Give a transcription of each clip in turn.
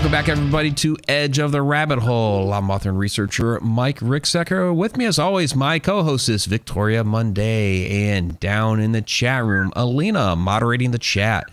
Welcome back, everybody, to Edge of the Rabbit Hole. I'm author and researcher Mike Ricksecker. With me, as always, my co host is Victoria Monday. And down in the chat room, Alina moderating the chat.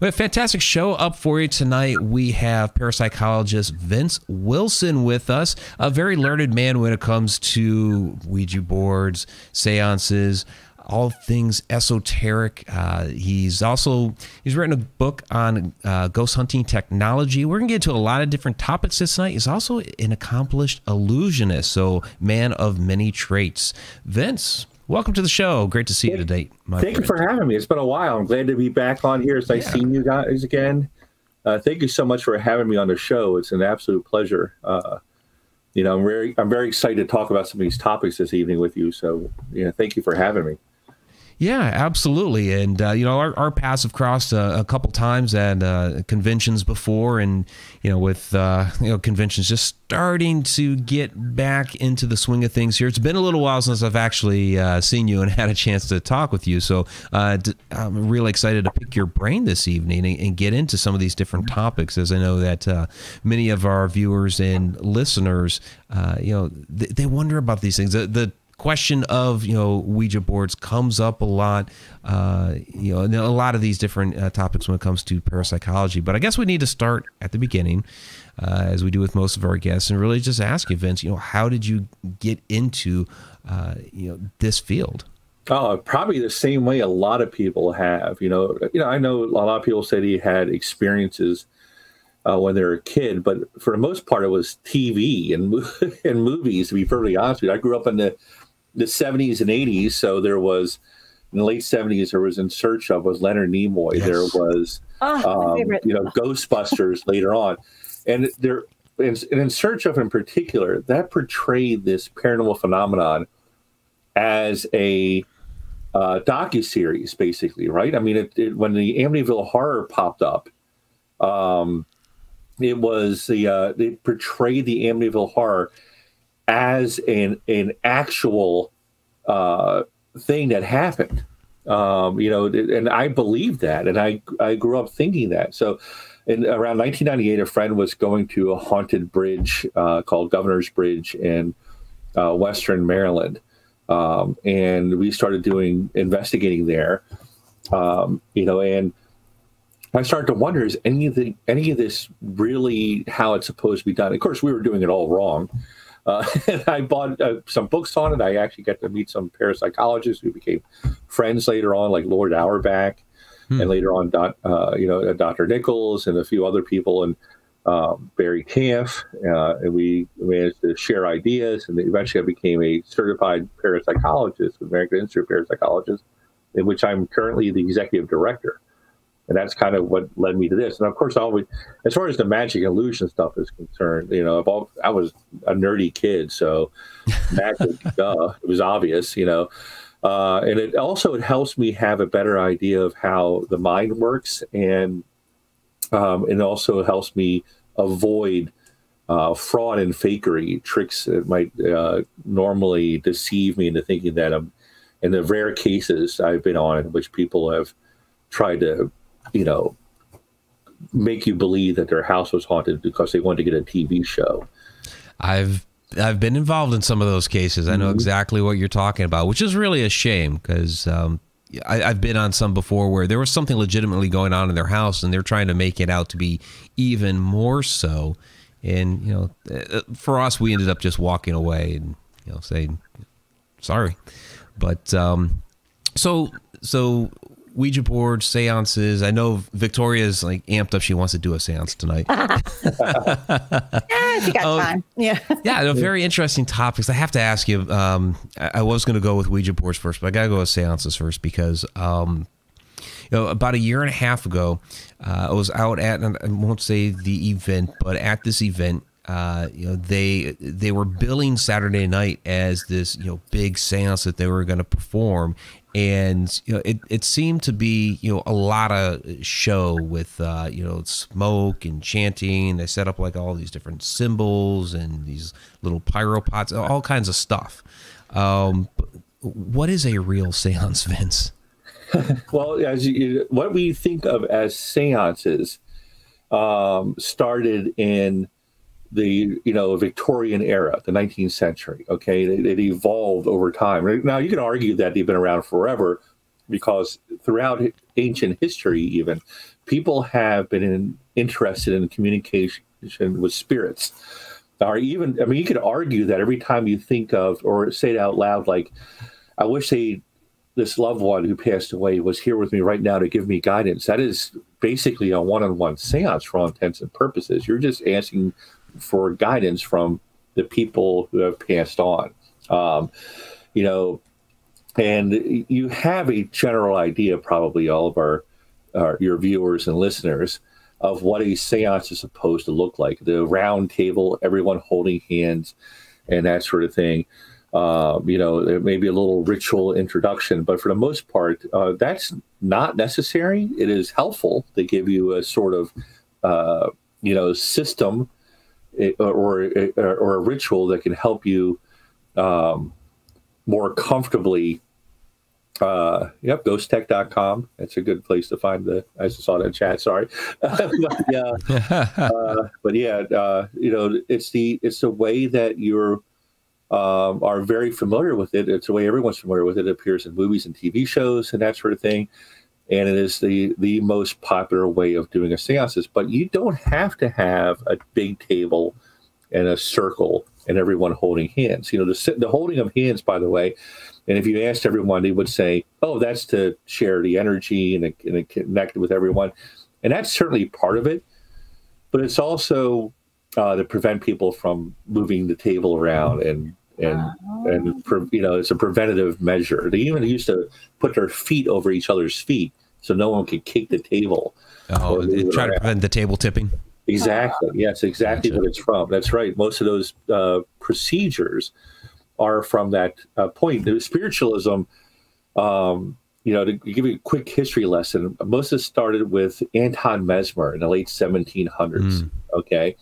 We have a fantastic show up for you tonight. We have parapsychologist Vince Wilson with us, a very learned man when it comes to Ouija boards, seances, all things esoteric. Uh, he's also he's written a book on uh, ghost hunting technology. We're gonna get into a lot of different topics this night. He's also an accomplished illusionist, so man of many traits. Vince, welcome to the show. Great to see you today. thank friend. you for having me. It's been a while. I'm glad to be back on here. It's nice yeah. seeing you guys again. Uh, thank you so much for having me on the show. It's an absolute pleasure. Uh, you know, I'm very I'm very excited to talk about some of these topics this evening with you. So, yeah, thank you for having me. Yeah, absolutely. And, uh, you know, our, our paths have crossed uh, a couple times at uh, conventions before. And, you know, with, uh, you know, conventions just starting to get back into the swing of things here. It's been a little while since I've actually uh, seen you and had a chance to talk with you. So uh, I'm really excited to pick your brain this evening and, and, get into some of these different topics, as I know that many of our viewers and listeners, you know, they, they, wonder about these things. The, the question of you know Ouija boards comes up a lot. Uh, you know, a lot of these different uh, topics when it comes to parapsychology. But I guess we need to start at the beginning, uh, as we do with most of our guests, and really just ask you, Vince. You know, how did you get into uh, you know this field? Oh, probably the same way a lot of people have. You know, you know, I know a lot of people said he had experiences. Uh, when they were a kid, but for the most part, it was TV and and movies. To be perfectly honest with you, I grew up in the the 70s and 80s. So there was in the late 70s, there was In Search of was Leonard Nimoy. Yes. There was, oh, um, you know, Ghostbusters later on. And there, and In Search of in particular, that portrayed this paranormal phenomenon as a uh, docu series, basically, right? I mean, it, it, when the Amityville Horror popped up, um, it was the uh, they portrayed the Amityville Horror as an an actual uh, thing that happened. Um, you know, and I believed that, and I I grew up thinking that. So, in around 1998, a friend was going to a haunted bridge uh, called Governor's Bridge in uh, Western Maryland, um, and we started doing investigating there. Um, you know, and I started to wonder: is any of the any of this really how it's supposed to be done? Of course, we were doing it all wrong. Uh, and I bought uh, some books on it. I actually got to meet some parapsychologists who became friends later on, like Loyd Auerbach, hmm. and later on, dot, uh, you know, uh, Dr. Nichols and a few other people, and um, Barry Camp. Uh, and we managed to share ideas. And eventually, I became a certified parapsychologist, American Institute of Parapsychologists, in which I'm currently the executive director and that's kind of what led me to this. And of course, I always, as far as the magic illusion stuff is concerned, you know, all, i was a nerdy kid, so magic, duh, it was obvious, you know. Uh, and it also it helps me have a better idea of how the mind works, and um, it also helps me avoid uh, fraud and fakery tricks that might uh, normally deceive me into thinking that I'm. In the rare cases I've been on in which people have tried to you know, make you believe that their house was haunted because they wanted to get a TV show. I've I've been involved in some of those cases. I know mm-hmm. exactly what you're talking about, which is really a shame because um, I, have been on some before where there was something legitimately going on in their house, and they're trying to make it out to be even more so. And you know, uh, for us, we ended up just walking away and you know saying sorry. But um, so so Ouija board seances. I know Victoria's like amped up. She wants to do a seance tonight. yeah, she got um, time. Yeah. yeah, very interesting topics. I have to ask you. Um, I, I, was going to go with Ouija boards first, but I got to go with seances first because, um, you know, about a year and a half ago, uh, I was out at I won't say the event, but at this event, uh, you know they they were billing Saturday night as this you know big séance that they were going to perform, and you know it, it seemed to be you know a lot of show with uh, you know smoke and chanting. They set up like all these different symbols and these little pyro pots, all kinds of stuff. Um, what is a real séance, Vince? well, as you, what we think of as séances um, started in the you know Victorian era, the 19th century. Okay, it, it, evolved over time. Now you can argue that they've been around forever, because throughout ancient history, even people have been in, interested in communication with spirits. Or even, I mean, you could argue that every time you think of or say it out loud, like, "I wish they." This loved one who passed away was here with me right now to give me guidance. That is basically a one-on-one seance for all intents and purposes. You're just asking for guidance from the people who have passed on. Um, you know, and you have a general idea, probably all of our, our your viewers and listeners, of what a séance is supposed to look like. The round table, everyone holding hands, and that sort of thing. Uh, you know, there may be a little ritual introduction, but for the most part, uh, that's not necessary. It is helpful to give you a sort of, uh, you know, system Or eh, or a ritual that can help you um, more comfortably. Uh, yep, ghosttech.com. That's a good place to find the. I just saw that in chat. Sorry, but yeah, uh, but yeah, uh, you know, it's the it's the way that you're um, are very familiar with it. It's the way everyone's familiar with it. It appears in movies and TV shows and that sort of thing and it is the the most popular way of doing a seances. But you don't have to have a big table and a circle and everyone holding hands. You know, the the holding of hands, by the way. And if you asked everyone, they would say, "Oh, that's to share the energy and, and connect with everyone," and that's certainly part of it. But it's also uh, to prevent people from moving the table around and and and you know it's a preventative measure. They even used to put their feet over each other's feet so no one could kick the table. Oh, try to prevent the table tipping. Exactly. Yes, exactly gotcha. what it's from. That's right. Most of those uh, procedures are from that uh, point. The spiritualism, um, you know, to give you a quick history lesson, most of it started with Anton Mesmer in the late 1700s. Mm. Okay,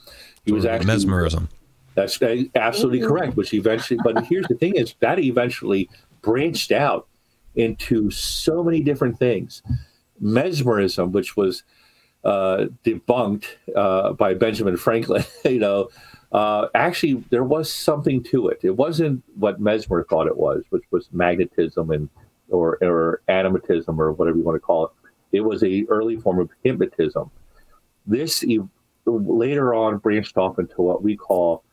he was actually mesmerism. That's absolutely correct. Which eventually, but here's the thing: is that eventually branched out into so many different things. Mesmerism, which was uh, debunked uh, by Benjamin Franklin, you know, uh, actually there was something to it. It wasn't what Mesmer thought it was, which was magnetism and or or animatism or whatever you want to call it. It was a early form of hypnotism. This later on branched off into what we call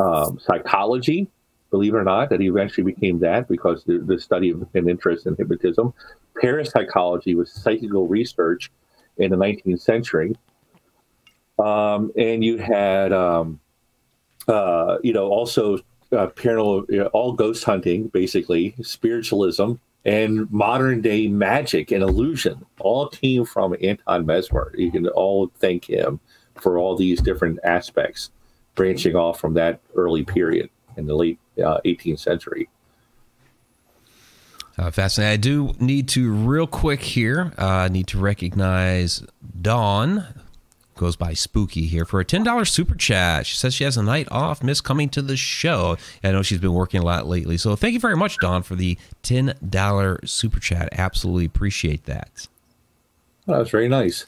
um, psychology, believe it or not, that he eventually became that because the, the study of an interest in hypnotism. Parapsychology was psychical research in the 19th century. Um, and you had, um, uh, you know, also uh, paranormal, you know, all ghost hunting, basically, spiritualism, and modern day magic and illusion all came from Anton Mesmer. You can all thank him for all these different aspects branching off from that early period in the late uh, 18th century. Uh, fascinating. I do need to real quick here. Uh, I uh, need to recognize Dawn goes by Spooky here for a ten dollars super chat. She says she has a night off, miss coming to the show. I know she's been working a lot lately, so thank you very much, Dawn, for the ten dollar super chat. Absolutely appreciate that. Well, that's very nice.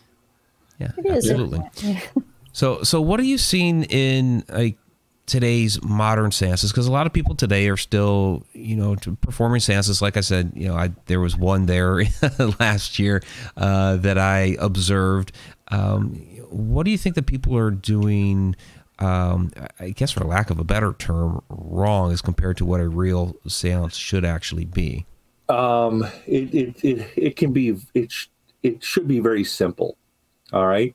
Yeah, absolutely. so, so what are you seeing in like today's modern seances because a lot of people today are still you know performing seances like i said you know I, there was one there last year uh, that i observed. Um, what do you think that people are doing um, i guess for lack of a better term wrong as compared to what a real seance should actually be? Um, it, it, it, it can be it, it should be very simple. All right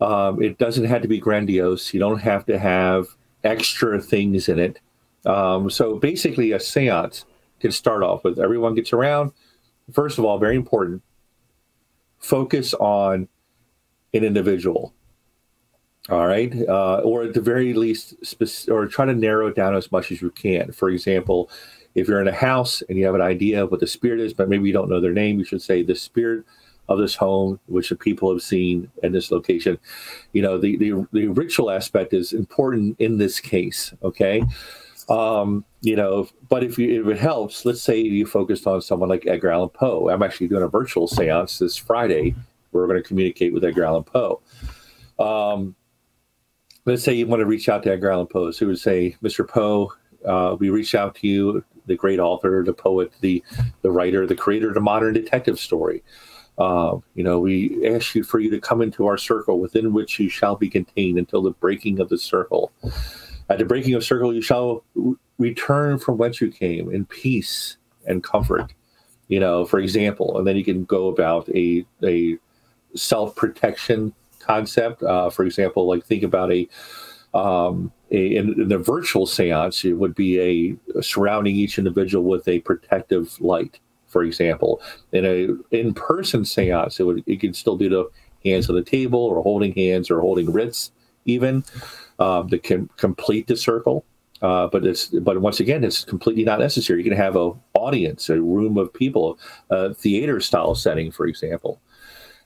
um, it doesn't have to be grandiose you don't have to have extra things in it. Um, so basically, a seance can start off with everyone gets around. First of all, very important, focus on an individual. All right. Uh, or at the very least, spec- or try to narrow it down as much as you can. For example, if you're in a house and you have an idea of what the spirit is, but maybe you don't know their name, you should say, The spirit of this home, which the people have seen in this location. You know, the, the, the ritual aspect is important in this case. Okay. Um, you know, but if you, if it helps, let's say you focused on someone like Edgar Allan Poe. I'm actually doing a virtual seance this Friday. We're going to communicate with Edgar Allan Poe. Um, let's say you want to reach out to Edgar Allan Poe. So you would say, Mr. Poe, uh, we reach out to you, the great author, the poet, the the writer, the creator of the modern detective story. Uh, you know, we ask you for you to come into our circle within which you shall be contained until the breaking of the circle. At the breaking of circle, you shall return from whence you came in peace and comfort. You know, for example, and then you can go about a a self protection concept. Uh, for example, like think about a um, a, in, in, the virtual seance, it would be a surrounding each individual with a protective light for example. In a in-person seance, it would you could still do the hands on the table or holding hands or holding wrists even um, to com- complete the circle. Uh, but it's but once again, it's completely not necessary. You can have a audience, a room of people, a theater style setting, for example,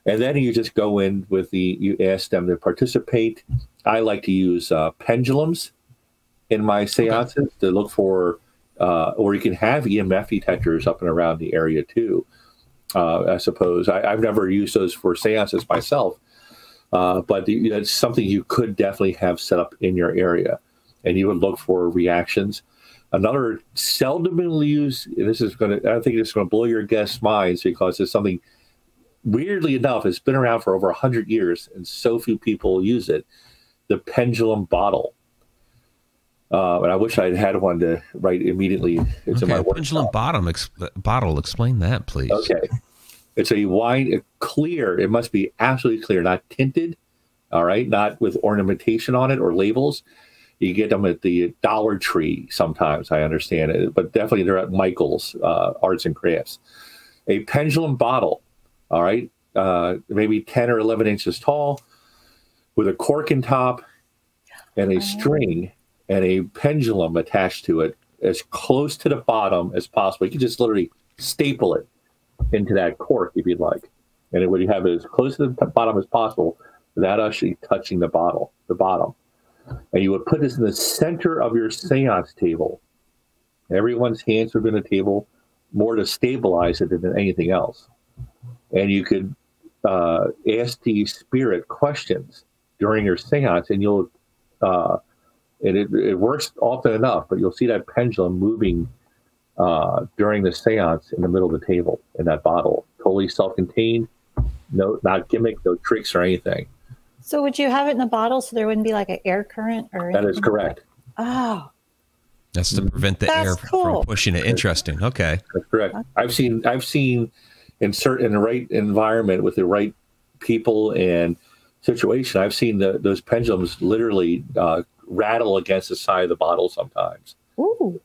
and then you just go in with the you ask them to participate. I like to use uh, pendulums in my seances okay. to look for uh, or you can have EMF detectors up and around the area too. Uh, I suppose I, have never used those for seances myself, uh, but it's something you could definitely have set up in your area, and you would look for reactions. Another seldomly used, this is going to, I think it's going to blow your guests' minds because it's something, weirdly enough, it's been around for over 100 years and so few people use it the pendulum bottle. Uh, and I wish I had had one to write immediately into okay, my. Pendulum bottom ex- bottle. Explain that, please. Okay, it's a wine clear. It must be absolutely clear, not tinted. All right, not with ornamentation on it or labels. You get them at the Dollar Tree sometimes. I understand it, but definitely they're at Michael's uh, Arts and Crafts. A pendulum bottle. All right, uh, maybe ten or eleven inches tall, with a cork in top and a oh. string and a pendulum attached to it as close to the bottom as possible. You can just literally staple it into that cork if you'd like. And it would have it as close to the bottom as possible without actually touching the bottle, the bottom. And you would put this in the center of your seance table. Everyone's hands are in the table more to stabilize it than anything else. And you could uh, ask the spirit questions during your seance, and you'll uh, and it, it works often enough, but you'll see that pendulum moving uh, during the seance in the middle of the table in that bottle, totally self-contained, no, not gimmick, no tricks or anything. So would you have it in the bottle so there wouldn't be like an air current or? That is correct. Oh. That's to prevent the That's air cool. from pushing it. Interesting. Okay. That's correct. I've seen I've seen in certain in the right environment with the right people and situation, I've seen the, those pendulums literally uh, rattle against the side of the bottle sometimes. Ooh.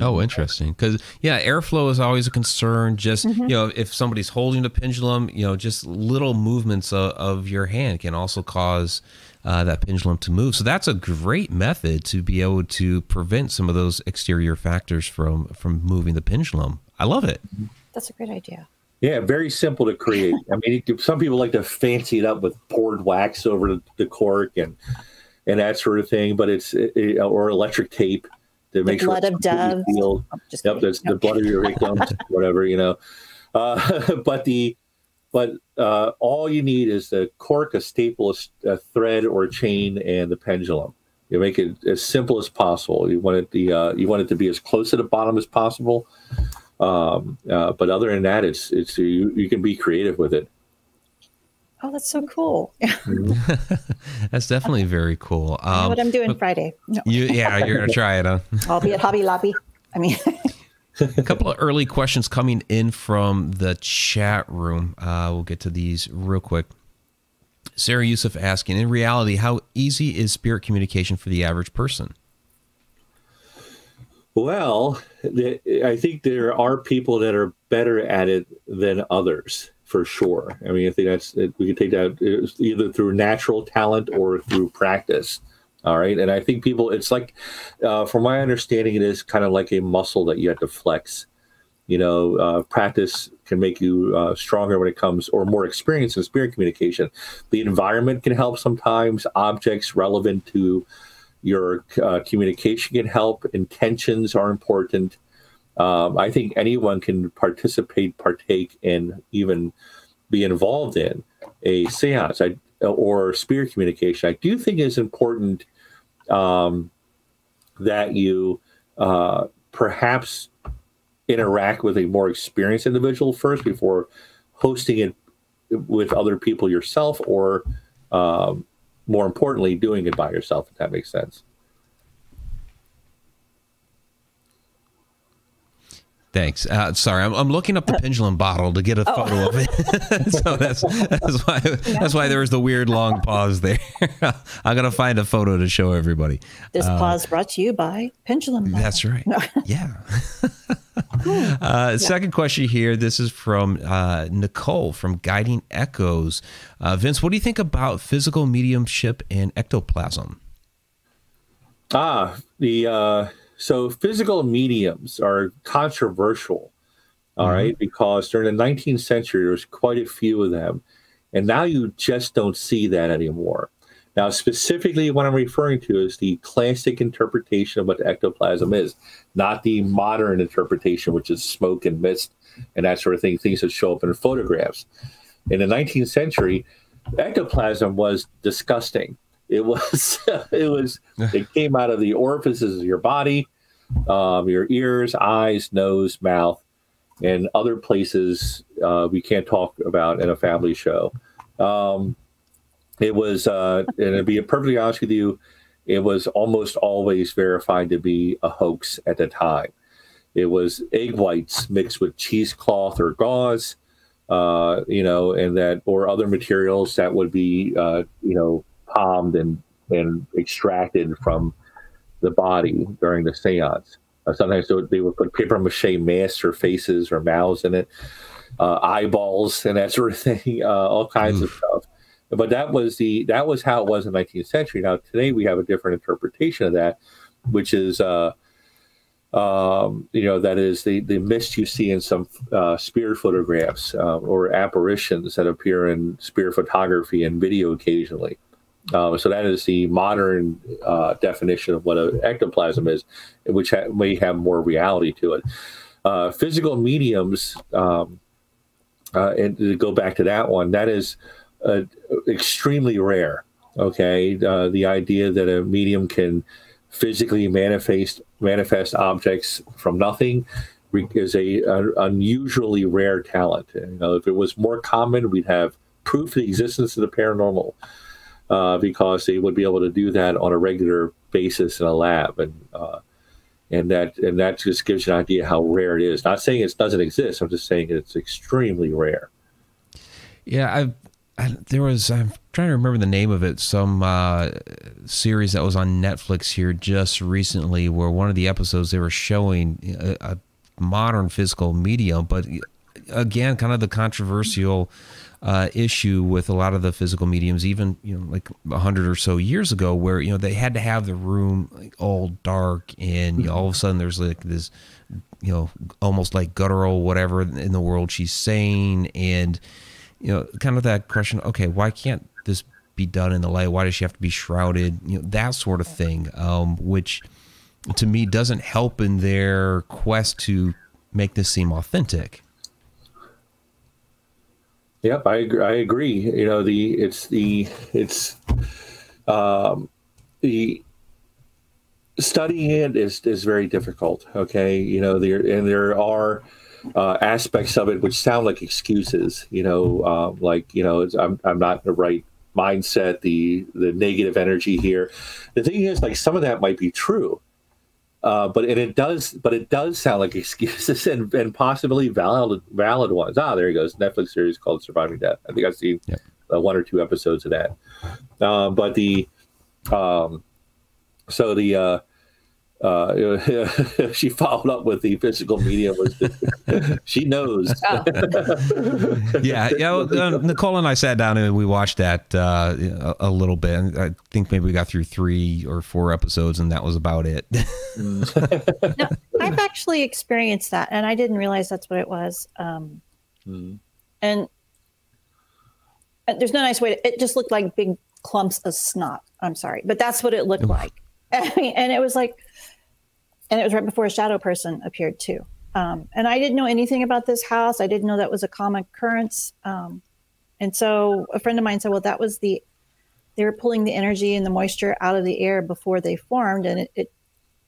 Oh, interesting. Because yeah, airflow is always a concern. Just mm-hmm. you know, if somebody's holding the pendulum, you know, just little movements of, of your hand can also cause uh, that pendulum to move. So that's a great method to be able to prevent some of those exterior factors from from moving the pendulum. I love it. That's a great idea. Yeah, very simple to create. I mean, some people like to fancy it up with poured wax over the, the cork and and that sort of thing. But it's it, or electric tape to the make sure blood of doves. Yep, that's the blood of your victims, whatever you know. Uh, but the but uh, all you need is the cork, a staple, a, thread, or a chain, and the pendulum. You make it as simple as possible. You want it the uh, you want it to be as close to the bottom as possible. Um, uh, but other than that, it's it's you, you can be creative with it. Oh, that's so cool. that's definitely very cool. Um, what I'm doing Friday. No. You, yeah, you're gonna try it, huh? I'll be at Hobby Lobby. I mean, a couple of early questions coming in from the chat room. Uh, we'll get to these real quick. Sarah Yusuf asking, in reality, how easy is spirit communication for the average person? Well, I think there are people that are better at it than others for sure. I mean, I think that's we can take that either through natural talent or through practice. All right, and I think people, it's like, uh, from my understanding, it is kind of like a muscle that you have to flex. You know, uh, practice can make you uh, stronger when it comes, or more experience in spirit communication. The environment can help sometimes. Objects relevant to your uh, communication can help. Intentions are important. Um, I think anyone can participate, partake, and even be involved in a seance. I, or spirit communication, I do think it's important um, that you uh, perhaps interact with a more experienced individual first before hosting it with other people yourself, or um, more importantly, doing it by yourself. If that makes sense. Thanks. Uh, sorry, I'm, I'm looking up the pendulum bottle to get a oh. photo of it. so that's that's why that's why there was the weird long pause there. I'm gonna find a photo to show everybody. This uh, pause brought to you by Pendulum. Bottle. That's right. yeah. uh, yeah. Second question here. This is from uh, Nicole from Guiding Echoes. Uh, Vince, what do you think about physical mediumship and ectoplasm? Ah, the uh, so physical mediums are controversial, all mm-hmm. right, because during the 19th century, there was quite a few of them. And now you just don't see that anymore. Now, specifically, what I'm referring to is the classic interpretation of what ectoplasm is, not the modern interpretation, which is smoke and mist and that sort of thing, things that show up in photographs. In the 19th century, ectoplasm was disgusting. It was, it was, it came out of the orifices of your body um, your ears, eyes, nose, mouth, and other places uh, we can't talk about in a family show. Um, it was, uh, and to be perfectly honest with you, it was almost always verified to be a hoax at the time. It was egg whites mixed with cheesecloth or gauze, uh, you know, and that or other materials that would be, uh, you know, palmed and and extracted from the body during the seance. Uh, sometimes they would, they would, put paper mache masks or faces or mouths in it, uh, eyeballs and that sort of thing, uh, all kinds of stuff. But that was the that was how it was in the 19th century. Now today we have a different interpretation of that, which is uh, um, you know that is the the mist you see in some uh, spirit photographs uh, or apparitions that appear in spirit photography and video occasionally. Uh, so that is the modern uh, definition of what an ectoplasm is, which ha- may have more reality to it. Uh, physical mediums, um, uh, and to go back to that one, that is uh, extremely rare. Okay, uh, the idea that a medium can physically manifest manifest objects from nothing is a, a unusually rare talent. You know, if it was more common, we'd have proof of the existence of the paranormal uh, because they would be able to do that on a regular basis in a lab, and uh, and that and that just gives you an idea how rare it is. Not saying it doesn't exist. I'm just saying it's extremely rare. Yeah, I've, I, there was. I'm trying to remember the name of it. Some uh, series that was on Netflix here just recently, where one of the episodes they were showing a, a modern physical medium, but again, kind of the controversial uh, issue with a lot of the physical mediums, even you know like a hundred or so years ago, where you know they had to have the room like all dark, and you know, all of a sudden there's like this, you know, almost like guttural whatever in the world she's saying, and you know, kind of that question. Okay, why can't this be done in the light? Why does she have to be shrouded? You know, that sort of thing, um, which to me doesn't help in their quest to make this seem authentic. Yep, I agree. I agree. You know, the it's the it's um, the studying it is is very difficult. Okay, you know, there and there are uh, aspects of it which sound like excuses. You know, uh, like you know, I'm I'm not in the right mindset. The the negative energy here. The thing is, like some of that might be true. Uh, but and it does, but it does sound like excuses and, and possibly valid valid ones. Ah, there he goes. Netflix series called Surviving Death. I think I've seen yep. uh, one or two episodes of that. Uh, but the um, so the uh, she followed up with the physical medium. Was she knows? Oh. yeah, yeah. Well, uh, Nicole and I sat down and we watched that uh, a, a, little bit. I think maybe we got through three or four episodes, and that was about it. no, I've actually experienced that, and I didn't realize that's what it was. Um, mm. And there's no nice way. To, it just looked like big clumps of snot. I'm sorry, but that's what it looked like. and it was like and it was right before a shadow person appeared too. Um, and I didn't know anything about this house. I didn't know that was a common occurrence. Um, and so a friend of mine said, "Well, that was the they were pulling the energy and the moisture out of the air before they formed, and it, it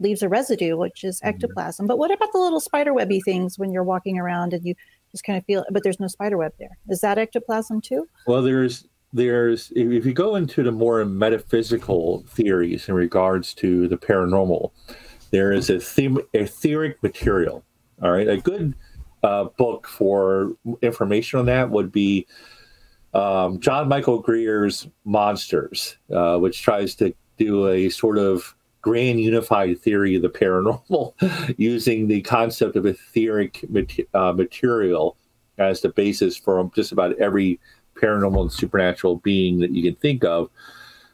leaves a residue, which is ectoplasm. But what about the little spider webby things when you're walking around and you just kind of feel, but there's no spider web there? Is that ectoplasm too? Well, there's there's if you go into the more metaphysical theories in regards to the paranormal, there is a theme, etheric material. All right, a good uh, book for information on that would be um, John Michael Greer's Monsters, uh, which tries to do a sort of grand unified theory of the paranormal using the concept of etheric uh, material as the basis for just about every paranormal and supernatural being that you can think of,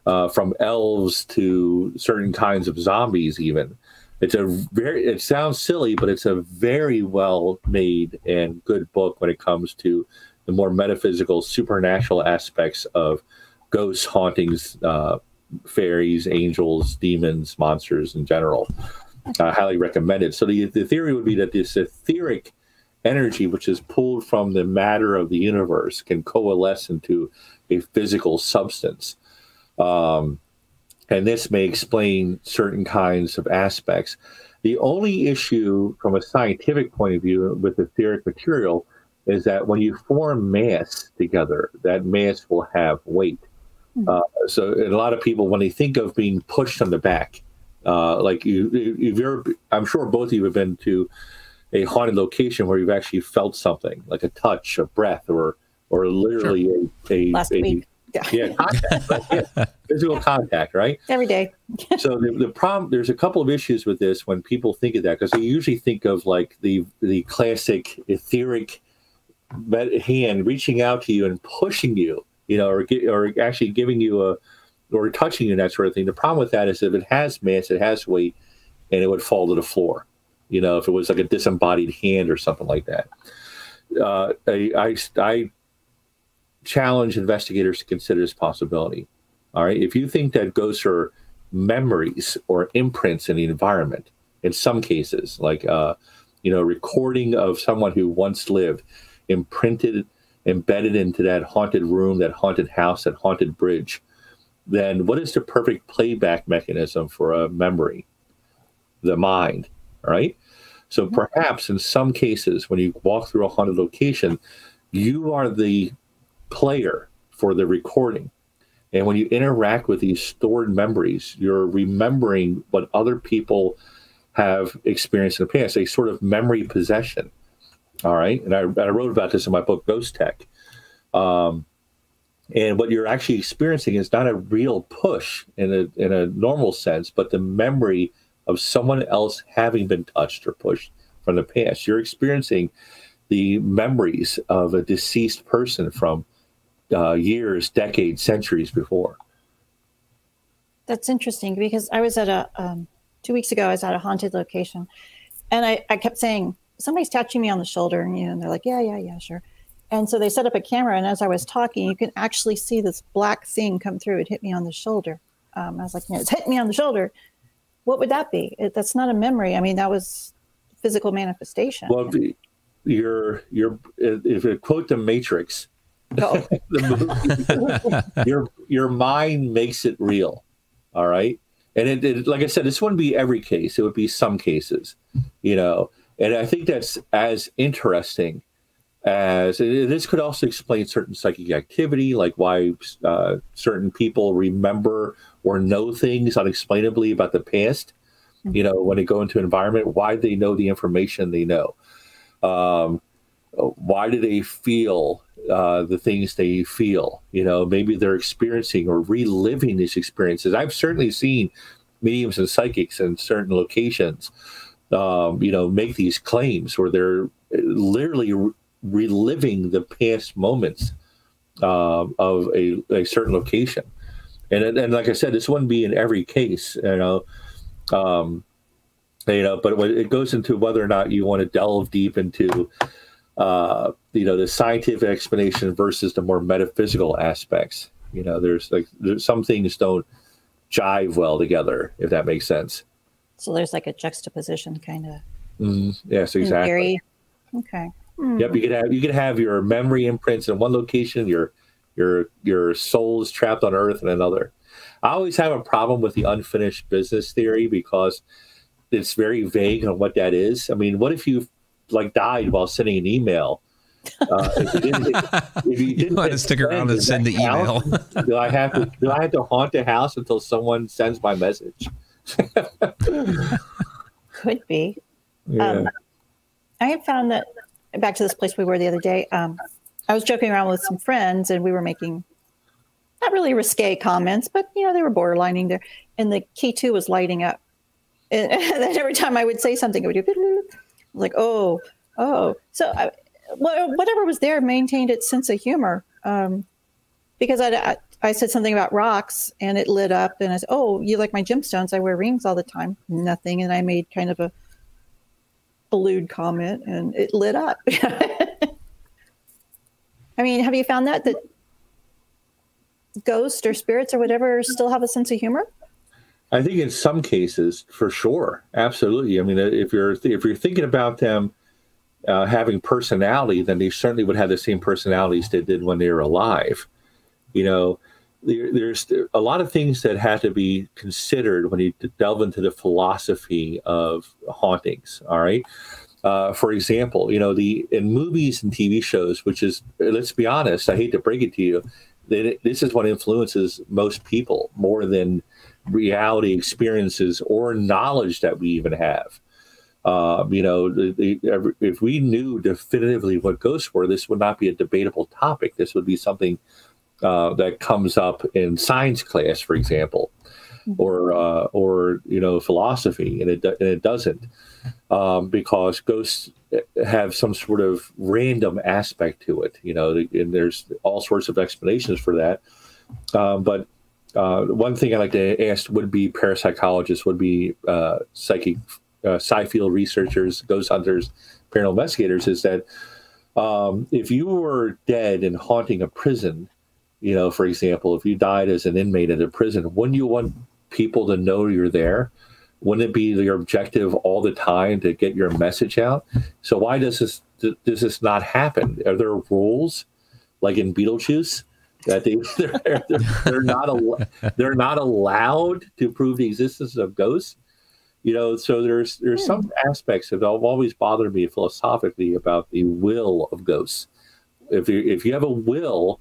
uh, from elves to certain kinds of zombies, even. It's a very, it sounds silly, but it's a very well made and good book when it comes to the more metaphysical, supernatural aspects of ghosts, hauntings, uh, fairies, angels, demons, monsters in general. I highly recommend it. So the, the theory would be that this etheric energy, which is pulled from the matter of the universe, can coalesce into a physical substance. Um, and this may explain certain kinds of aspects. The only issue from a scientific point of view with etheric material is that when you form mass together, that mass will have weight. Hmm. Uh, so a lot of people, when they think of being pushed on the back, uh, like you, if you're, I'm sure both of you have been to a haunted location where you've actually felt something, like a touch, a breath, or or literally sure. a, a, last a, week. Yeah, yeah contact, yeah, physical contact, right? Every day. so the, the problem, there's a couple of issues with this when people think of that because they usually think of like the the classic etheric hand reaching out to you and pushing you, you know, or or actually giving you a or touching you and that sort of thing. The problem with that is if it has mass, it has weight, and it would fall to the floor. You know, if it was like a disembodied hand or something like that. Uh, I, I, I challenge investigators to consider this possibility. All right, if you think that ghosts are memories or imprints in the environment, in some cases, like uh, you know, recording of someone who once lived, imprinted, embedded into that haunted room, that haunted house, that haunted bridge, then what is the perfect playback mechanism for a memory? The mind, right? So mm-hmm. perhaps in some cases, when you walk through a haunted location, you are the player for the recording. And when you interact with these stored memories, you're remembering what other people have experienced in the past, a sort of memory possession. All right. And I, I wrote about this in my book, Ghost Tech. Um, and what you're actually experiencing is not a real push in a, in a normal sense, but the memory of someone else having been touched or pushed from the past. You're experiencing the memories of a deceased person from uh, years, decades, centuries before. That's interesting because I was at a um, two weeks ago. I was at a haunted location, and I, I kept saying somebody's touching me on the shoulder, and you know, and they're like, yeah, yeah, yeah, sure. And so they set up a camera, and as I was talking, you can actually see this black thing come through. It hit me on the shoulder. Um, I was like, you know, it's hitting me on the shoulder what would that be? It, that's not a memory. I mean, that was physical manifestation. Well, your your if you quote the Matrix, the movie, your your mind makes it real. All right, and it, it, like I said, this wouldn't be every case. It would be some cases, you know. And I think that's as interesting as this could also explain certain psychic activity, like why uh, certain people remember or know things unexplainably about the past. You know, when they go into an environment, why they know the information they know. Um, why do they feel uh, the things they feel? You know, maybe they're experiencing or reliving these experiences. I've certainly seen mediums and psychics in certain locations, um, you know, make these claims where they're literally re- reliving the past moments uh, of a, a certain location and and like I said, this wouldn't be in every case, you know. Um, you know, but it goes into whether or not you want to delve deep into, uh, you know, the scientific explanation versus the more metaphysical aspects. You know, there's like there's some things don't jive well together, if that makes sense. So there's like a juxtaposition, kind of. Mm, yes, exactly. Very, okay. Mm. Yep, you could have you could have your memory imprints in one location, your Your your soul is trapped on Earth in another. I always have a problem with the unfinished business theory because it's very vague on what that is. I mean, what if you like died while sending an email? Uh, if you didn't, if you didn't you want to stick around and send the email, do I have to do I have to haunt the house until someone sends my message? Could be. Yeah. Um, I have found that back to this place we were the other day. Um, I was joking around with some friends, and we were making not really risque comments, but you know they were borderlining there. And the K2 was lighting up, and, and then every time I would say something, it would go like, "Oh, oh." So I, whatever was there maintained its sense of humor. Um, because I, I, I said something about rocks and it lit up, and I said, "Oh, you like my gemstones? I wear rings all the time." Nothing, and I made kind of a lewd comment, and it lit up. I mean, have you found that that ghosts or spirits or whatever still have a sense of humor? I think in some cases, for sure, absolutely. I mean, if you're if you're thinking about them uh, having personality, then they certainly would have the same personalities they did when they were alive. You know, there, there's a lot of things that have to be considered when you delve into the philosophy of hauntings. All right. Uh, for example, you know, the in movies and TV shows, which is, let's be honest, I hate to break it to you, that this is what influences most people more than reality experiences or knowledge that we even have. Um, you know, the, the, if we knew definitively what ghosts were, this would not be a debatable topic. This would be something uh, that comes up in science class, for example, mm-hmm. or uh, or you know philosophy, and it and it doesn't um, because ghosts have some sort of random aspect to it. You know, and there's all sorts of explanations for that. Um, but uh, one thing I like to ask would be parapsychologists, would be uh, psychic uh, field researchers, ghost hunters, paranormal investigators is that um, if you were dead and haunting a prison, you know, for example, if you died as an inmate at a prison, wouldn't you want people to know you're there? Wouldn't it be your objective all the time to get your message out? So why does this does this not happen? Are there rules like in Beetlejuice that they they're, they're, they're not they're not allowed to prove the existence of ghosts? you know so there's there's some hmm. aspects that have always bothered me philosophically about the will of ghosts if you if you have a will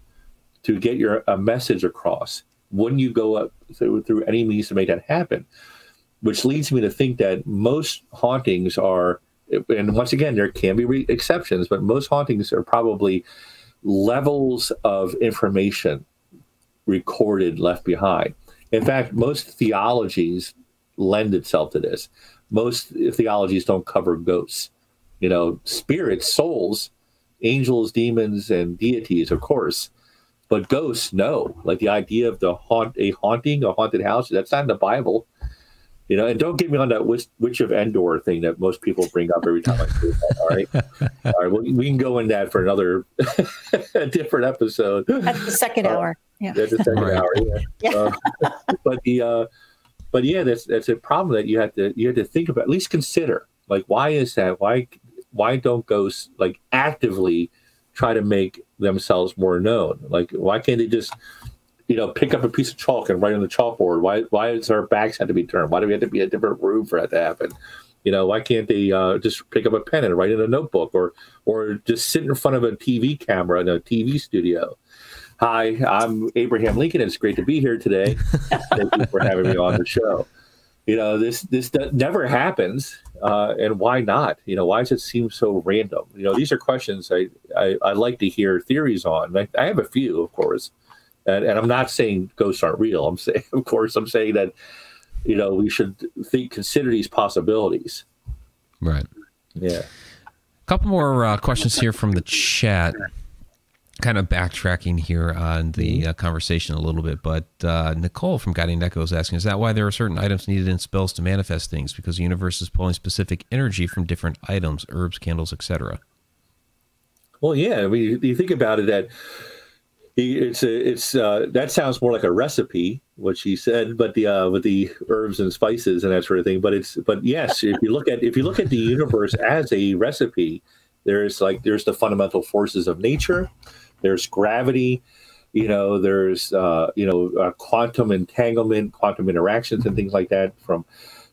to get your a message across wouldn't you go up through, through any means to make that happen which leads me to think that most hauntings are and once again there can be re- exceptions but most hauntings are probably levels of information recorded left behind in fact most theologies lend itself to this. Most theologies don't cover ghosts. You know, spirits, souls, angels, demons, and deities, of course. But ghosts, no. Like the idea of the haunt, a haunting, a haunted house, that's not in the Bible. You know, and don't get me on that witch, witch of Endor thing that most people bring up every time I say that. All right, all right. Well, we can go in that for another different episode. At the second uh, hour. Yeah. At the second right. hour. Yeah. yeah. Uh, but the uh, but yeah, that's that's a problem that you have to you have to think about. At least consider like why is that? Why why don't ghosts like actively try to make themselves more known? Like why can't they just you know pick up a piece of chalk and write on the chalkboard? Why why does our backs have to be turned? Why do we have to be a different room for that to happen? You know, why can't they uh, just pick up a pen and write in a notebook, or or just sit in front of a TV camera in a TV studio? Hi, I'm Abraham Lincoln. It's great to be here today. Thank you for having me on the show. You know, this this never happens, uh, and why not? You know, why does it seem so random? You know, these are questions I I, I like to hear theories on. I, I, have a few, of course, and, and I'm not saying ghosts aren't real. I'm saying, of course, I'm saying that you know we should think consider these possibilities. Right. Yeah. A couple more uh, questions here from the chat kind of backtracking here on the mm-hmm. uh, conversation a little bit, but uh, Nicole from Guiding Echo is asking: Is that why there are certain items needed in spells to manifest things? Because the universe is pulling specific energy from different items, herbs, candles, etc. Well, yeah. I mean, you think about it that it's a, it's uh, that sounds more like a recipe, what she said, but the uh, with the herbs and spices and that sort of thing. But it's but yes, if you look at if you look at the universe as a recipe, there's like there's the fundamental forces of nature there's gravity. You know, there's uh, you know uh, quantum entanglement, quantum interactions, and things like that from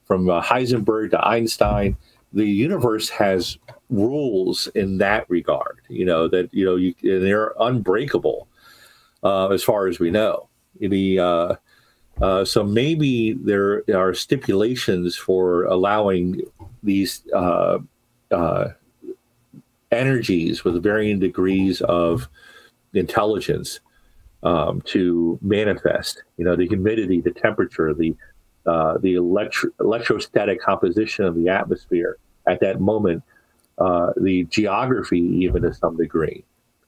from uh, Heisenberg to Einstein. The universe has rules in that regard. You know that you know you, they're unbreakable uh, as far as we know. The uh, uh, so maybe there are stipulations for allowing these uh, uh, energies with varying degrees of intelligence um, to manifest. You know, the humidity, the temperature, the uh, the electro- electrostatic composition of the atmosphere at that moment, the geography, even to some degree,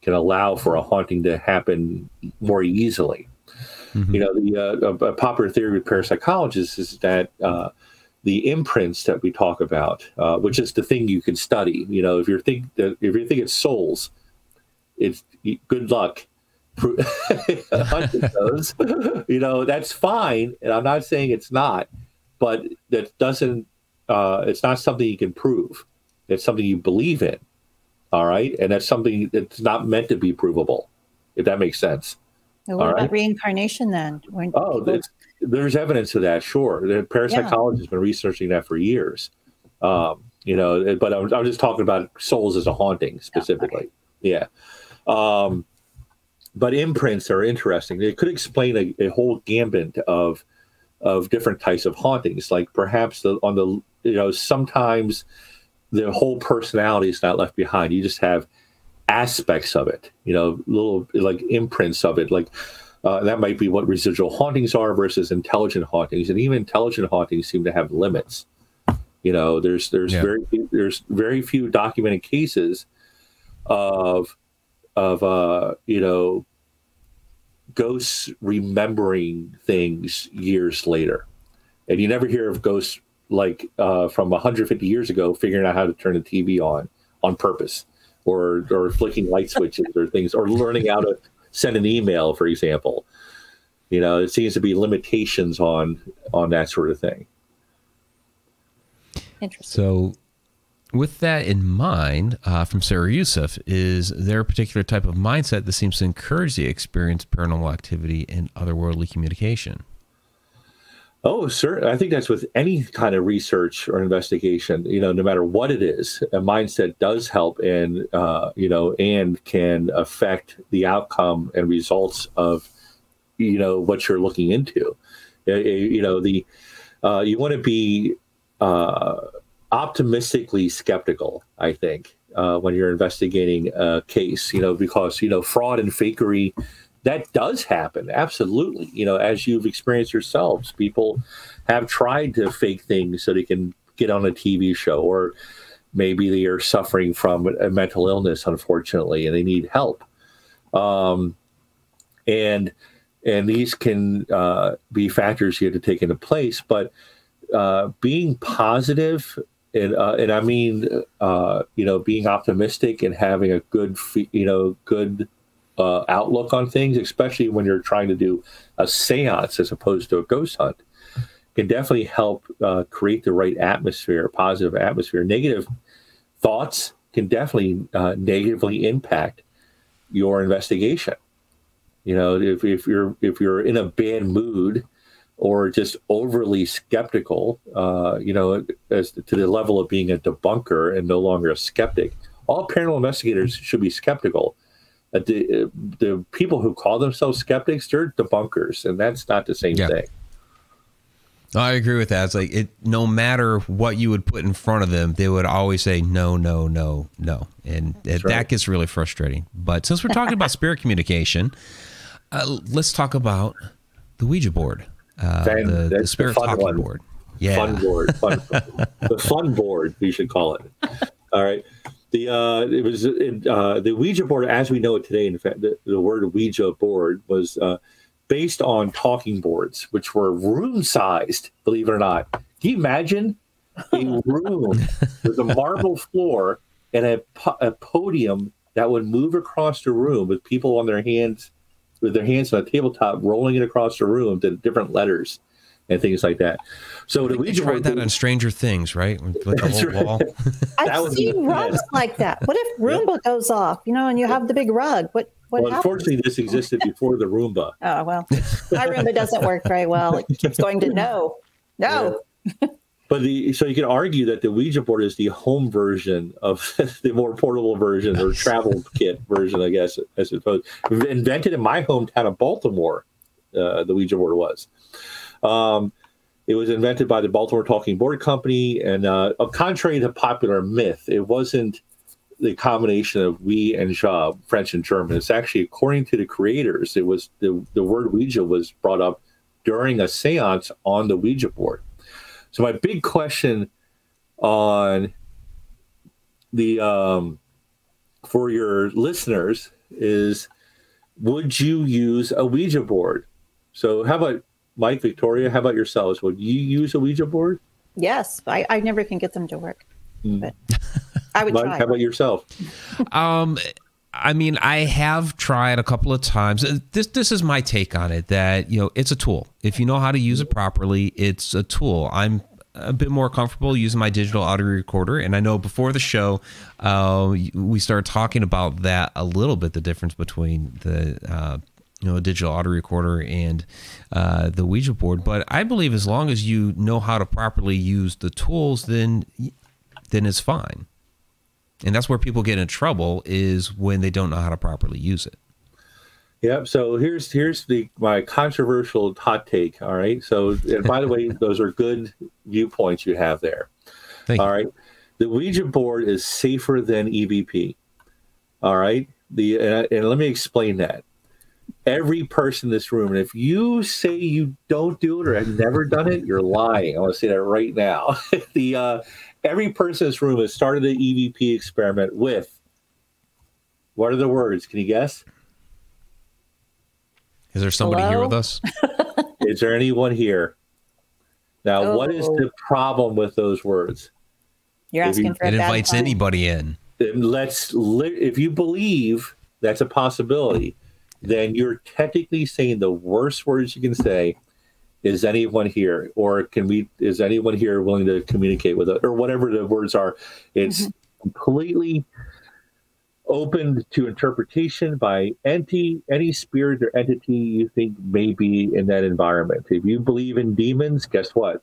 can allow for a haunting to happen more easily. Mm-hmm. You know, the uh, popular theory with parapsychologists is that uh, the imprints that we talk about, uh, which is the thing you can study. You know, if you're think that if you think it's souls, it's good luck. those, you know, that's fine, and I'm not saying it's not, but that doesn't. Uh, it's not something you can prove. It's something you believe in. All right, and that's something that's not meant to be provable. If that makes sense. what All about right? reincarnation then? When oh, people... there's evidence of that. Sure, the parapsychology yeah. has been researching that for years. Um, you know, but I'm, I'm, just talking about souls as a haunting specifically. Oh, okay. Yeah. Um, but imprints are interesting. They could explain a, a, whole gambit of of different types of hauntings. Like perhaps the, on the you know sometimes the whole personality is not left behind. You just have aspects of it, you know, little like imprints of it. Like uh, that might be what residual hauntings are versus intelligent hauntings, and even intelligent hauntings seem to have limits. You know, there's there's yeah. very there's very few documented cases of of uh, you know ghosts remembering things years later, and you never hear of ghosts like uh, from 150 years ago figuring out how to turn the TV on on purpose or or flicking light switches or things or learning how to send an email for example. You know it seems to be limitations on on that sort of thing. Interesting. So with that in mind uh, from sarah youssef is there a particular type of mindset that seems to encourage the experience of paranormal activity and otherworldly communication Oh, sir. I think that's with any kind of research or investigation. You know, no matter what it is, a mindset does help, and uh, you know, and can affect the outcome and results of you know what you're looking into. You know, the uh, you want to be uh, optimistically skeptical. I think uh, when you're investigating a case, you know, because you know fraud and fakery that does happen absolutely. You know as you've experienced yourselves people have tried to fake things so they can get on a tv show or maybe they are suffering from a mental illness unfortunately and they need help. Um, and and these can uh, be factors you have to take into place but uh, being positive and uh, and I mean, uh, you know, being optimistic and having a good, you know, good uh, outlook on things, especially when you're trying to do a seance as opposed to a ghost hunt, can definitely help uh, create the right atmosphere, positive atmosphere. Negative thoughts can definitely uh, negatively impact your investigation. You know, if, if you're if you're in a bad mood or just overly skeptical, uh, you know, as to the level of being a debunker and no longer a skeptic, all paranormal investigators should be skeptical the, uh, the people who call themselves skeptics, they're debunkers, and that's not the same yeah. thing. I agree with that. It's like it. No matter what you would put in front of them, they would always say no, no, no, no, and right. that gets really frustrating. But since we're talking about spirit communication, uh, let's talk about the Ouija board, uh, the, the, spirit the talking one. board. Yeah, fun board, fun, the fun board. We should call it. All right the uh, it was it, uh, the Ouija board as we know it today. In fact, the, the word Ouija board was uh, based on talking boards, which were room sized. Believe it or not, can you imagine a room with a marble floor and a, a podium that would move across the room with people on their hands with their hands on a tabletop rolling it across the room to different letters and things like that. So the Ouija tried that on Stranger Things, right? Like the whole right. wall. I've seen rugs like that. What if Roomba goes off, you know, and you have the big rug? What What well, happens? unfortunately, this existed before the Roomba. Oh well, my Roomba doesn't work very well. It keeps going to no, no. But the so you could argue that the Ouija board is the home version of the more portable version or travel kit version, I guess, I suppose. Invented in my hometown of Baltimore, uh, the Ouija board was. Um, it was invented by the Baltimore Talking Board Company, and uh, contrary to popular myth, it wasn't the combination of we and ja, French and German. It's actually, according to the creators, it was the, the word Ouija was brought up during a seance on the Ouija board. So my big question on the um, for your listeners is would you use a Ouija board? So how about Mike, Victoria, how about yourselves? Would you use a Ouija board? Yes, I, I never can get them to work, Mm. but I would Mike, try. how about yourself? Um, I mean, I have tried a couple of times. Uh, This this is my take on it. That you know, it's a tool. If you know how to use it properly, it's a tool. I'm a bit more comfortable using my digital audio recorder, and I know before the show, uh, we started talking about that a little bit. The difference between the uh, you know a digital audio recorder and uh, the Ouija board. But I believe as long as you know how to properly use the tools, then then it's fine. And that's where people get in trouble is when they don't know how to properly use it. Yep. So here's here's the my controversial hot take. All right. So and by the way, those are good viewpoints you have there. Thank All you. right. The Ouija board is safer than EVP. All right. The and, and let me explain that. Every person in this room, and if you say you don't do it or have never done it, you're lying. I want to say that right now. the uh, every person in this room has started the EVP experiment with what are the words? Can you guess? Is there somebody here with us? Is there anyone here? Now, what is Oh. the problem with those words? You're If you- asking for a It bad invites time. anybody in. Let's if you believe that's a possibility, then you're technically saying the worst words you can say. Is anyone here, or can we? Is anyone here willing to communicate with us, or whatever the words are? It's completely open to interpretation by entity, any spirit or entity you think may be in that environment. If you believe in demons, guess what?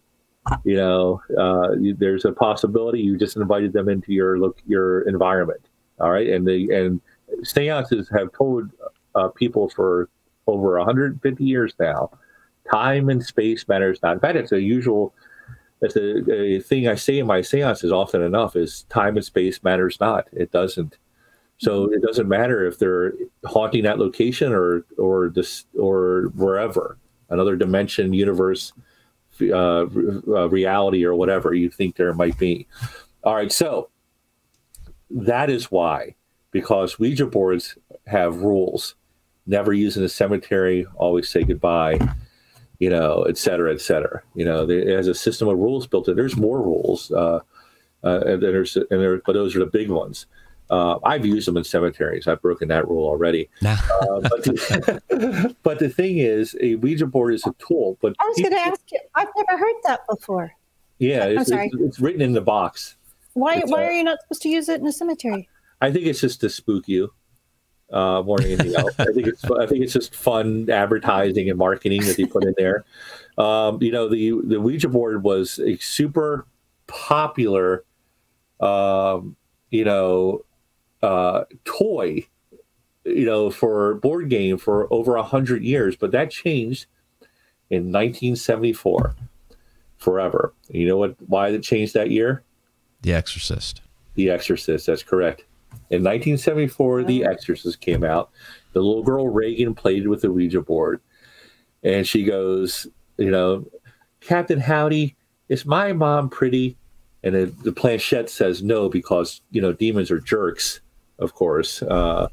You know, uh, you, there's a possibility you just invited them into your look your environment. All right, and the and seances have told uh, people for over 150 years now, time and space matters not. In fact, it's a usual. It's a, a thing I say in my seances often enough is time and space matters not. It doesn't. So it doesn't matter if they're haunting that location or or this or wherever another dimension, universe, uh, uh, reality, or whatever you think there might be. All right, so that is why, because Ouija boards have rules. Never use in a cemetery. Always say goodbye. You know, et cetera, et cetera. You know, there- it has a system of rules built in. There's more rules, uh, uh, and there's and there, but those are the big ones. Uh, I've used them in cemeteries. I've broken that rule already. Uh, but, the, but the thing is, a Ouija board is a tool. But I was going to ask you. I've never heard that before. yeah, it's, sorry. it's, it's written in the box. Why? It's, why uh, are you not supposed to use it in a cemetery? I think it's just to spook you uh, more than anything else. I think it's I think it's just fun advertising and marketing that they put in there. Um, you know, the the Ouija board was a super popular, um, you know, uh, toy, you know, for board game for over a hundred years, but that changed in 1974, forever. You know what? Why it changed that year? The Exorcist. The Exorcist. That's correct. In 1974, The Exorcist came out. The little girl Regan played with the Ouija board, and she goes, you know, Captain Howdy, is my mom pretty? And the, the planchette says no because you know demons are jerks, of course. Uh,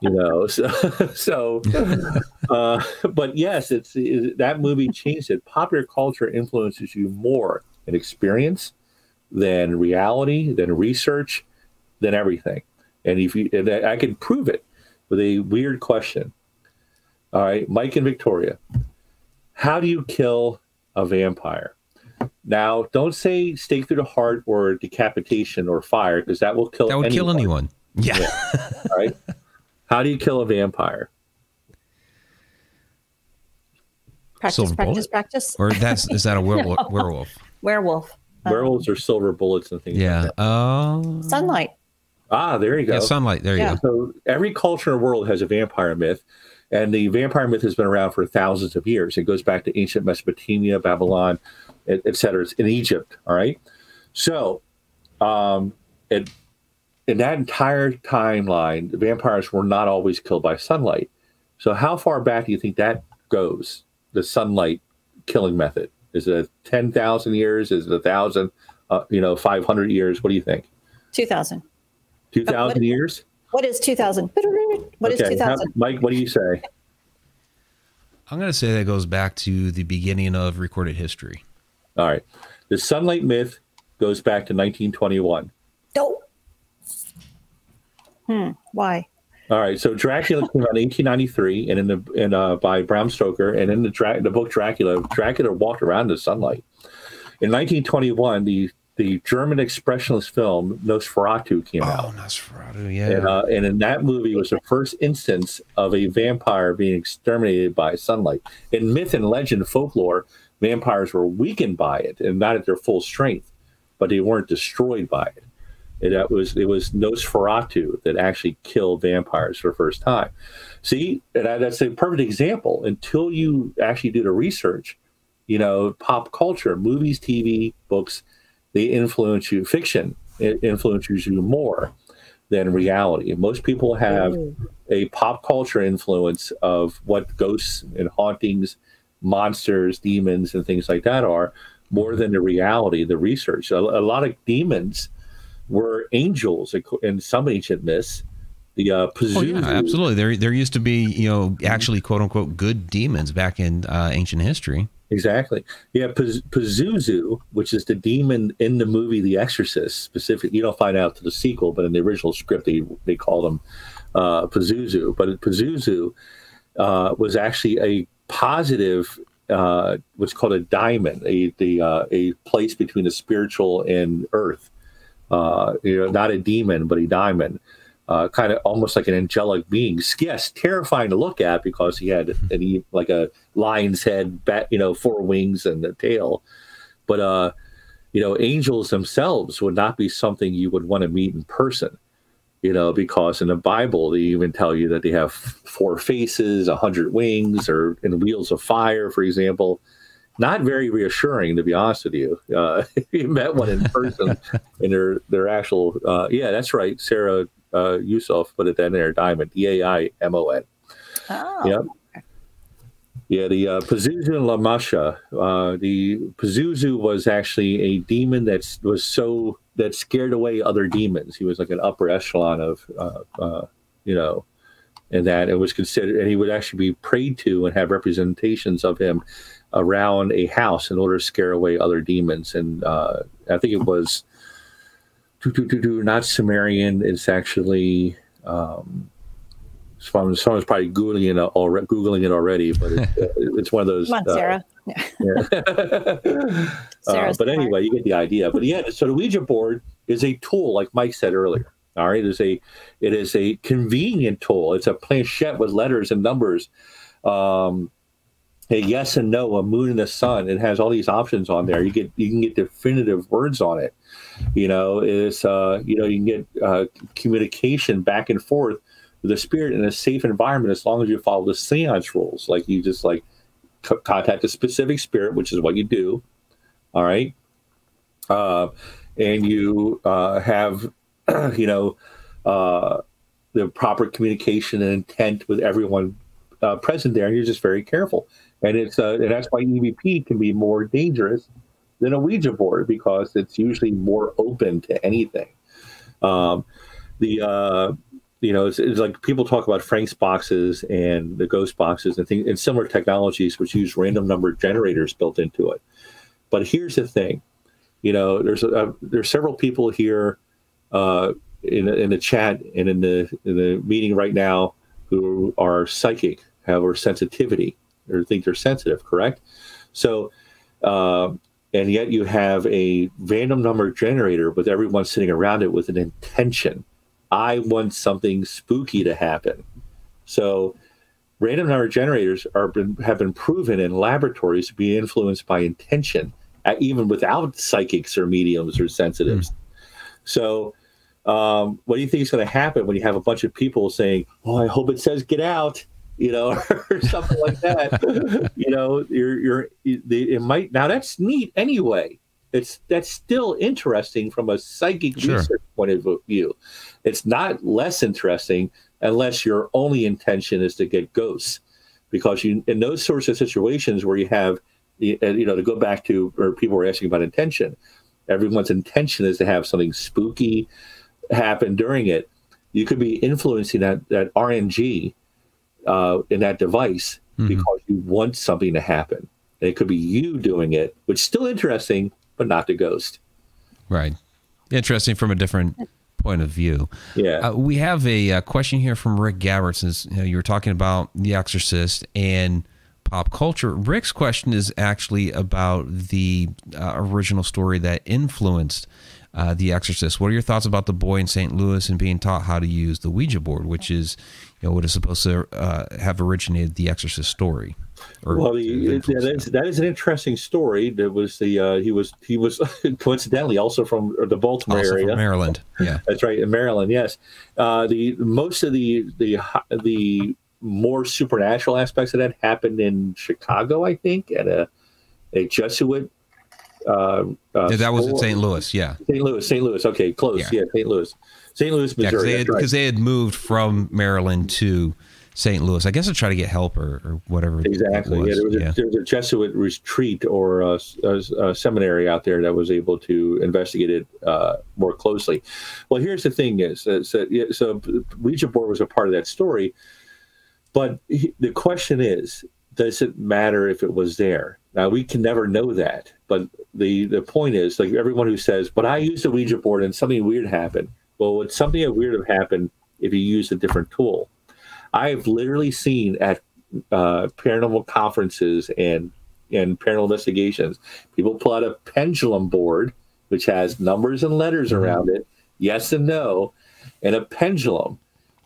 you know, so, so uh, but yes, it's it, that movie changed it. Popular culture influences you more in experience than reality, than research, than everything. And if you, and I I can prove it with a weird question. All right, Mike and Victoria, how do you kill a vampire? Now, don't say stake through the heart or decapitation or fire because that will kill. That would kill anyone. Yeah. All right. How do you kill a vampire? Practice, Silver practice, bullet? practice. Or that's is that a werewolf? werewolf? Werewolf. Um, Werewolves are silver bullets and things. Yeah. Like that. Oh. Sunlight. Ah, there you go. yeah. Sunlight. There you go. So every culture in the world has a vampire myth, and the vampire myth has been around for thousands of years. It goes back to ancient Mesopotamia, Babylon, et, et cetera. It's in Egypt. All right. So, um, it, in that entire timeline, the vampires were not always killed by sunlight. So, how far back do you think that goes? The sunlight killing method is it ten thousand years? Is it a thousand? Uh, you know, five hundred years? What do you think? 2000. Two thousand what- years? What is 2000? What is Okay, how- 2000? Mike, what do you say? I'm gonna say that goes back to the beginning of recorded history. All right. The sunlight myth goes back to 1921. No. Hmm. Why? All right. So Dracula came out in 1893, and in the in uh, by Bram Stoker, and in the Dra- the book Dracula, Dracula walked around in the sunlight. In 1921, the the German expressionist film Nosferatu came out. Oh, Nosferatu. Yeah. And, uh, and in that movie was the first instance of a vampire being exterminated by sunlight. In myth and legend folklore, vampires were weakened by it and not at their full strength, but they weren't destroyed by it. And that was it was Nosferatu that actually killed vampires for the first time. See, and that- that's a perfect example. Until you actually do the research, you know, pop culture, movies, TV, books, they influence you. Fiction it influences you more than reality. Most people have a pop culture influence of what ghosts and hauntings, monsters, demons, and things like that are more than the reality, the research. A, a lot of demons were angels in some ancient myths. The uh, Oh yeah, absolutely. There, there used to be, you know, actually quote unquote good demons back in uh, ancient history. Exactly. Yeah, Paz- Pazuzu, which is the demon in the movie The Exorcist, specific. You don't find out to the sequel, but in the original script, they they called him uh, Pazuzu. But Pazuzu uh, was actually a positive, uh, what's called a daimon, a the uh, a place between the spiritual and earth. Uh, you know, not a demon, but a daimon. Uh, kind of almost like an angelic being. Yes, terrifying to look at because he had an like a lion's head, bat, you know, four wings and a tail. But uh, you know, angels themselves would not be something you would want to meet in person. You know, because in the Bible they even tell you that they have four faces, a hundred wings, or in wheels of fire, for example. Not very reassuring, to be honest with you. Uh, you met one in person, and their their actual, uh, yeah, that's right, Sarah uh, Yusuf put it in there, daimon, D A I M O N. Oh. Yep. Yeah, the uh, Pazuzu and Lamashtu. Uh, the Pazuzu was actually a demon that was so that scared away other demons. He was like an upper echelon of, uh, uh, you know, and that it was considered, and he would actually be prayed to and have representations of him around a house in order to scare away other demons. And uh, I think it was, not Sumerian. It's actually. Um, someone- someone's probably googling it already. Googling it already, but it's, it's one of those. Come on, uh, Sarah. yeah. uh, but smart. anyway, you get the idea. But yeah, so the Ouija board is a tool, like Mike said earlier. All right, it is a it is a convenient tool. It's a planchette with letters and numbers, um, a yes and no, a moon and a sun. It has all these options on there. You get you can get definitive words on it. You know, is, uh, you know you can get uh, communication back and forth with the spirit in a safe environment as long as you follow the seance rules. Like you just like contact a specific spirit, which is what you do. All right. Uh, and you uh, have, you know, uh, the proper communication and intent with everyone uh, present there, and you're just very careful. And it's uh, and that's why EVP can be more dangerous than a Ouija board because it's usually more open to anything. Um, the uh, you know, it's, it's like people talk about Frank's boxes and the ghost boxes and things and similar technologies which use random number generators built into it. But here's the thing, you know, there's a, there's several people here uh, in in the chat and in the in the meeting right now who are psychic, have or sensitivity, or think they're sensitive. Correct. So, uh, and yet you have a random number generator with everyone sitting around it with an intention. I want something spooky to happen. So random number generators are been, have been proven in laboratories to be influenced by intention, even without psychics or mediums or sensitives. Mm. So, um, what do you think is going to happen when you have a bunch of people saying, "Oh, I hope it says get out," you know, or something like that? you know, you're you're the it might now that's neat anyway. It's that's still interesting from a psychic sure. research point of view. It's not less interesting unless your only intention is to get ghosts, because you in those sorts of situations where you have, uh, you know, to go back to or people were asking about intention, everyone's intention is to have something spooky happen during it. You could be influencing that that RNG uh, in that device mm-hmm. because you want something to happen. And it could be you doing it, which is still interesting, but not the ghost. Right. Interesting from a different point of view. Yeah. Uh, we have a, a, uh, question here from Rick Gabbard. Since you, know, you were talking about The Exorcist and pop culture, Rick's question is actually about the uh, original story that influenced uh, The Exorcist. What are your thoughts about the boy in St. Louis and being taught how to use the Ouija board, which is you know, what is supposed to uh, have originated the Exorcist story. well, the, that, is, that is an interesting story. That was the uh, he was he was coincidentally also from the Baltimore also area, Maryland. Yeah, that's right, in Maryland. Yes, uh, the most of the the the more supernatural aspects of that happened in Chicago, I think, at a a Jesuit. Uh, uh yeah, that was in St. Louis. Yeah, St. Louis, St. Louis. Okay, close. Yeah, yeah St. Louis. St. Louis, Missouri. Yeah, because they, right. they, had moved from Maryland to St. Louis. I guess to try to get help or, or whatever. Exactly. Yeah, there was, yeah. A, there was, a, Jesuit retreat or a, a, a, seminary out there that was able to investigate it uh, more closely. Well, here's the thing: is uh, so, yeah, so Ouija board was a part of that story, but he, the question is, does it matter if it was there? Now we can never know that, but the the point is, like everyone who says, "But I used a Ouija board and something weird happened." Well, would something weird have happened if you used a different tool? I've literally seen at uh, paranormal conferences and and paranormal investigations, people pull out a pendulum board which has numbers and letters mm-hmm. around it, yes and no, and a pendulum,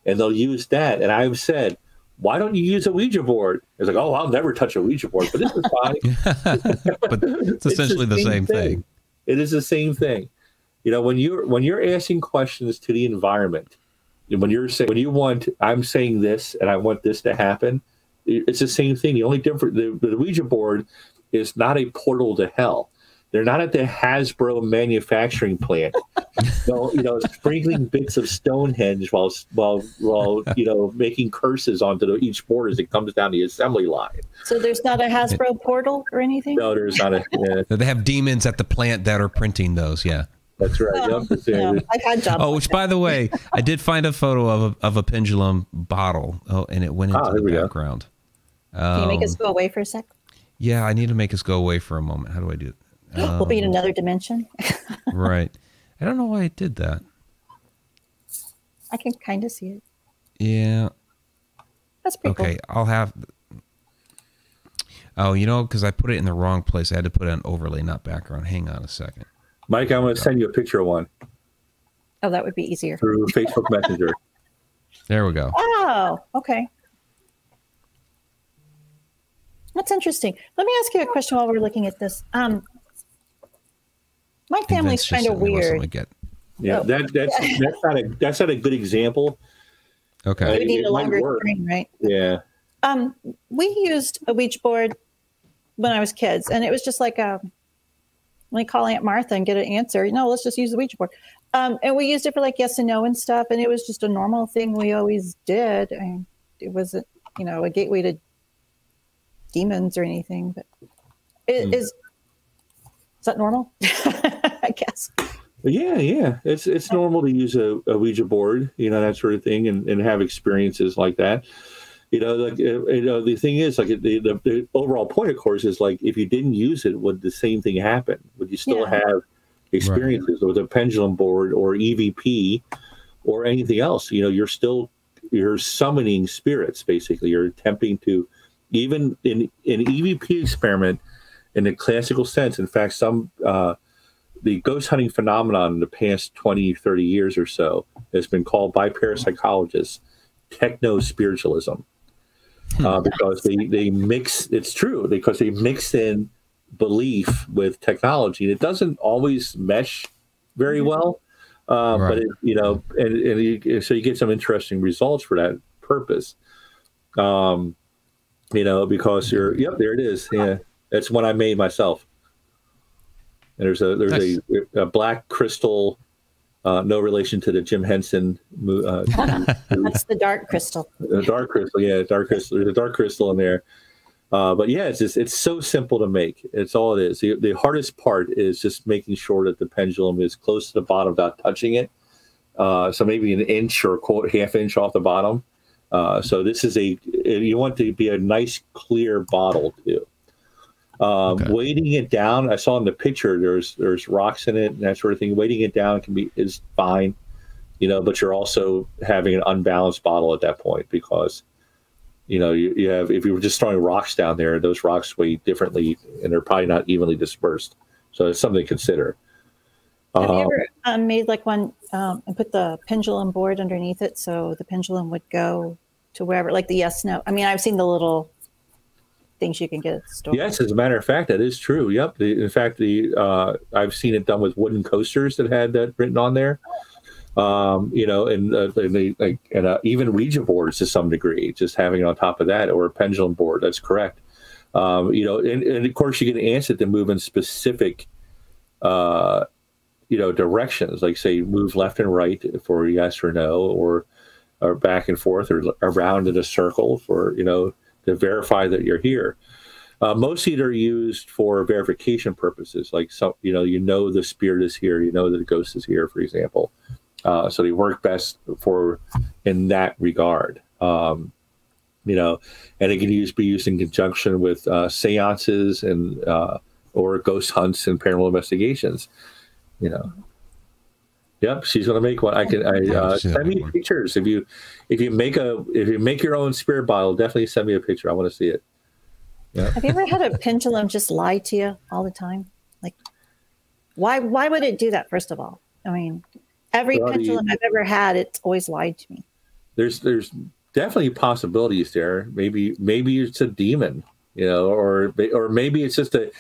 and they'll use that. And I've said, why don't you use a Ouija board? It's like, oh, I'll never touch a Ouija board, but this is fine. but it's essentially it's the, same, same thing. thing. It is the same thing. You know, when you're when you're asking questions to the environment, when you're saying when you want, I'm saying this and I want this to happen, it's the same thing. The only difference, the, the Ouija board is not a portal to hell. They're not at the Hasbro manufacturing plant, so, you know, sprinkling bits of Stonehenge while while while you know making curses onto the, each board as it comes down the assembly line. So there's not a Hasbro portal or anything. No, there's not a. Yeah. They have demons at the plant that are printing those. Yeah. That's right. Yep. yeah, I've had jobs. Oh, which by the way, I did find a photo of a, of a pendulum bottle. Oh, and it went into ah, the background. Can you make us um, go away for a sec? Yeah, I need to make us go away for a moment. How do I do it? Um, we'll be in um, another dimension. right. I don't know why I did that. I can kind of see it. Yeah. That's pretty okay. Cool. I'll have. Oh, you know, because I put it in the wrong place. I had to put it on overlay, not background. Hang on a second. Mike, I'm going to send you a picture of one. Oh, that would be easier. Through Facebook Messenger. There we go. Oh, okay. That's interesting. Let me ask you a question while we're looking at this. Um, my family's kind of weird. Yeah, oh. that, that's that's not a that's not a good example. Okay, uh, we need a longer screen, right? Yeah. Um, we used a Ouija board when I was kids, and it was just like a let me call Aunt Martha and get an answer. No, let's just use the Ouija board. Um, and we used it for like yes and no and stuff. And it was just a normal thing we always did. I mean, it wasn't, you know, a gateway to demons or anything, but it mm. is, is that normal? I guess. Yeah, yeah. It's it's normal to use a, a Ouija board, you know, that sort of thing and, and have experiences like that you know, like uh, you know, the thing is, like the, the, the overall point, of course, is like if you didn't use it, would the same thing happen? Would you still yeah. have experiences right. with a pendulum board or EVP or anything else? You know, you're still you're summoning spirits. Basically, you're attempting to even in an EVP experiment in a classical sense. In fact, some uh, the ghost hunting phenomenon in the past 20, 30 years or so has been called by parapsychologists techno spiritualism uh, because they they mix. It's true because they mix in belief with technology, and it doesn't always mesh very well. Uh, Right. But it, you know, and, and you, so you get some interesting results for that purpose. Um, you know, because you're yep, there it is. Yeah, that's one I made myself. And there's a there's Nice. a, a black crystal, uh, no relation to the Jim Henson mo- uh, That's the dark crystal. The dark crystal. Yeah, dark crystal. There's a dark crystal in there. Uh, but yeah, it's just it's so simple to make. It's all it is. The, the hardest part is just making sure that the pendulum is close to the bottom without touching it. Uh, so maybe an inch or a quarter, half inch off the bottom. Uh, so this is a you want to be a nice clear bottle too. Um, Okay. Weighting it down, I saw in the picture there's there's rocks in it and that sort of thing. Weighting it down can be is fine, you know, but you're also having an unbalanced bottle at that point because you know you, you have if you were just throwing rocks down there, those rocks weigh differently and they're probably not evenly dispersed. So it's something to consider. Have you Um, ever um, made like one um, and put the pendulum board underneath it so the pendulum would go to wherever, like the yes no? I mean, I've seen the little things you can get at the store. Yes, as a matter of fact, that is true. Yep. The, in fact, the uh, I've seen it done with wooden coasters that had that written on there. Um, you know, and, uh, and they like and uh, even Ouija boards to some degree, just having it on top of that or a pendulum board. That's correct. Um, you know, and, and of course you can answer to move in specific, uh, you know, directions. Like say move left and right for yes or no, or or back and forth or around in a circle for you know to verify that you're here. Uh, mostly they're used for verification purposes, like so you know, you know the spirit is here, you know that the ghost is here, for example. Uh, so they work best for in that regard. Um, you know, and it can use be used in conjunction with uh, seances and uh, or ghost hunts and paranormal investigations. You know. Yep, she's gonna make one. I can. I uh, send me pictures if you if you make a if you make your own spirit bottle. Definitely send me a picture. I want to see it. Have you ever had a pendulum just lie to you all the time? Like, why? Why would it do that? First of all, I mean, every Well, the- pendulum I've ever had, it's always lied to me. there's there's definitely possibilities there. Maybe maybe it's a demon, you know, or or maybe it's just a.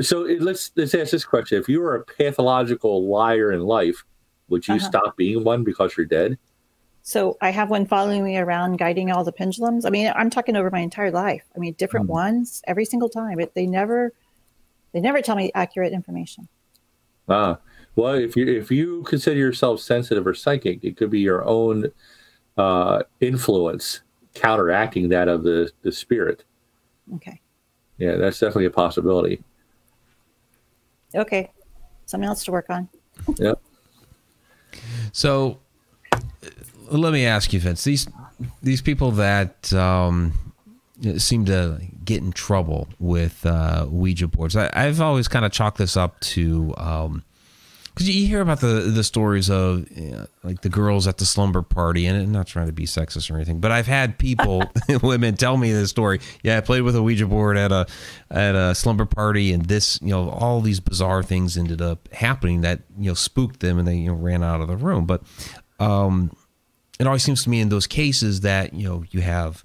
So it, let's let's ask this question: If you were a pathological liar in life, would you Uh-huh. stop being one because you're dead? So I have one following me around, guiding all the pendulums. I mean, I'm talking over my entire life. I mean, different ones every single time. It, they never, they never tell me accurate information. Ah, well, if you if you consider yourself sensitive or psychic, it could be your own uh, influence counteracting that of the the spirit. Okay, Yeah, that's definitely a possibility. okay, something else to work on. Yep. So uh, let me ask you, Vince. These these people that um, seem to get in trouble with uh, Ouija boards, I, I've always kind of chalked this up to because you hear about the the stories of you know, like the girls at the slumber party, and I'm not trying to be sexist or anything, but I've had people, women, tell me this story. Yeah, I played with a Ouija board at a at a slumber party, and this, you know, all these bizarre things ended up happening that you know spooked them, and they you know ran out of the room. But um, it always seems to me in those cases that you know you have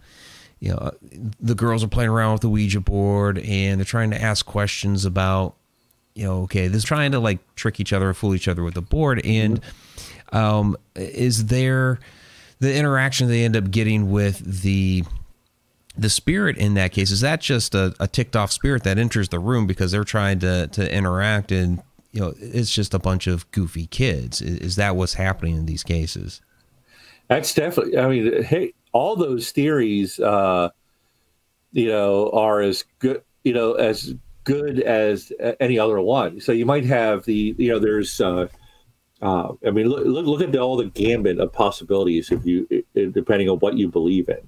you know the girls are playing around with the Ouija board and they're trying to ask questions about you know okay this trying to like trick each other or fool each other with the board. And um, is there the interaction they end up getting with the the spirit in that case? Is that just a, a ticked off spirit that enters the room because they're trying to to interact and you know it's just a bunch of goofy kids? Is, is that what's happening in these cases? That's definitely. I mean, hey, all those theories, uh, you know, are as good, you know, as good as any other one. So you might have the, you know, there's, uh, uh, I mean, look, look, look at the, all the gambit of possibilities if you, depending on what you believe in.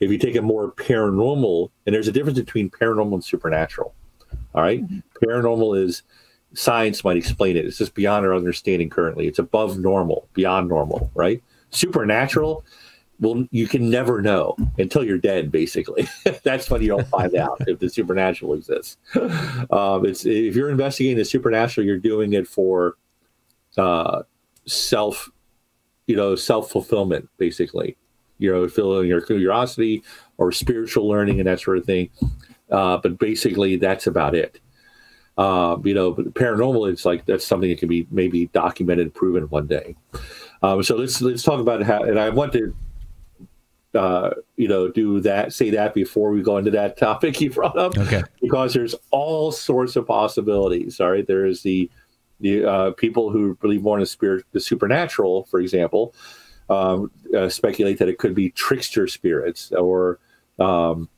If you take a more paranormal, and there's a difference between paranormal and supernatural. All right? paranormal is science might explain it. It's just beyond our understanding currently. It's above normal, beyond normal, right? Supernatural, well, you can never know until you're dead. Basically, that's when you'll find out if the supernatural exists. Um, it's if you're investigating the supernatural, you're doing it for uh, self, you know, self fulfillment, basically. you know, filling your curiosity or spiritual learning and that sort of thing. Uh, but basically, that's about it. Uh, you know, paranormal, it's like that's something that can be maybe documented, proven one day. Um, so let's let's talk about how. And I want to, uh, you know, do that, say that before we go into that topic you brought up, Okay. because there's all sorts of possibilities. All right, there is the the uh, people who believe more in the spirit, the supernatural, for example, um, uh, speculate that it could be trickster spirits, or um,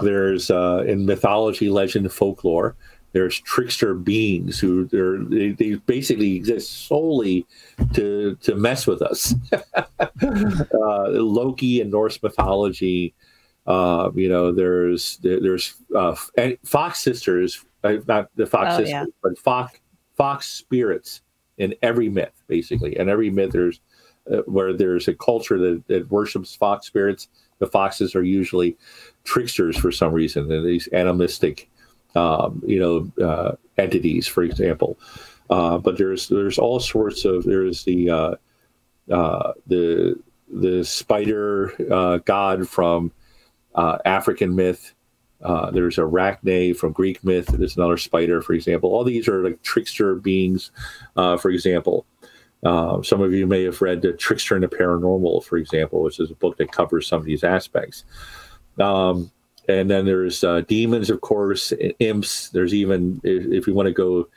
there's uh, in mythology, legend, folklore. There's trickster beings who they're, they, they basically exist solely to to mess with us. uh, Loki in Norse mythology, uh, you know, there's there, there's uh, and Fox sisters, uh, not the Fox Oh, sisters, yeah. but Fox Fox spirits in every myth, basically, and every myth there's uh, where there's a culture that, that worships fox spirits. The foxes are usually tricksters for some reason, and these animistic, um, you know, uh, entities, for example. Uh, but there's there's all sorts of there's the uh, uh, the the spider uh, god from uh, African myth. Uh, there's Arachne from Greek myth. There's another spider, for example. All these are like trickster beings, uh, for example. Some of you may have read the Trickster and the Paranormal, for example, which is a book that covers some of these aspects. Um, and then there's uh, demons, of course, imps. There's even, if, you want to go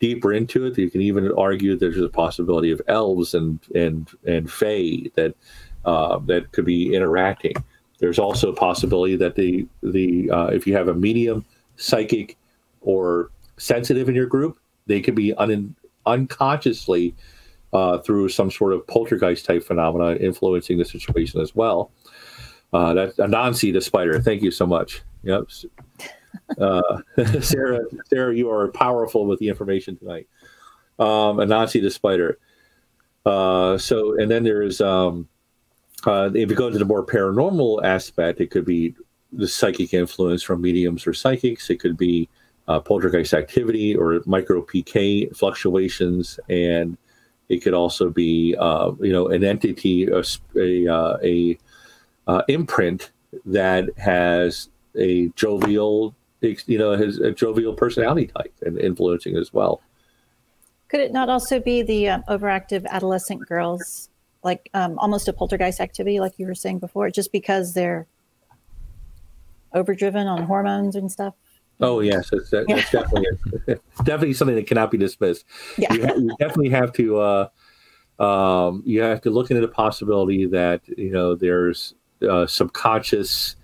deeper into it, you can even argue there's a possibility of elves and and and fae that uh, that could be interacting. There's also a possibility that the the uh, if you have a medium, psychic, or sensitive in your group, they could be un, unconsciously uh, through some sort of poltergeist type phenomena influencing the situation as well. Uh, that's Anansi the spider. Thank you so much. Yep. Uh, Sarah, Sarah, you are powerful with the information tonight. Um, Anansi the spider. Uh, so, and then there's, um, uh, if you go into the more paranormal aspect, it could be the psychic influence from mediums or psychics. It could be uh, poltergeist activity or micro PK fluctuations, and it could also be, uh, you know, an entity, a a, uh, imprint that has a jovial, you know, has a jovial personality type and influencing as well. Could it not also be the um, overactive adolescent girls, like um, almost a poltergeist activity, like you were saying before, just because they're overdriven on hormones and stuff? Oh yes, that's, that, that's definitely definitely something that cannot be dismissed. Yeah. You, ha- you definitely have to uh, um, you have to look into the possibility that you know there's uh, subconscious,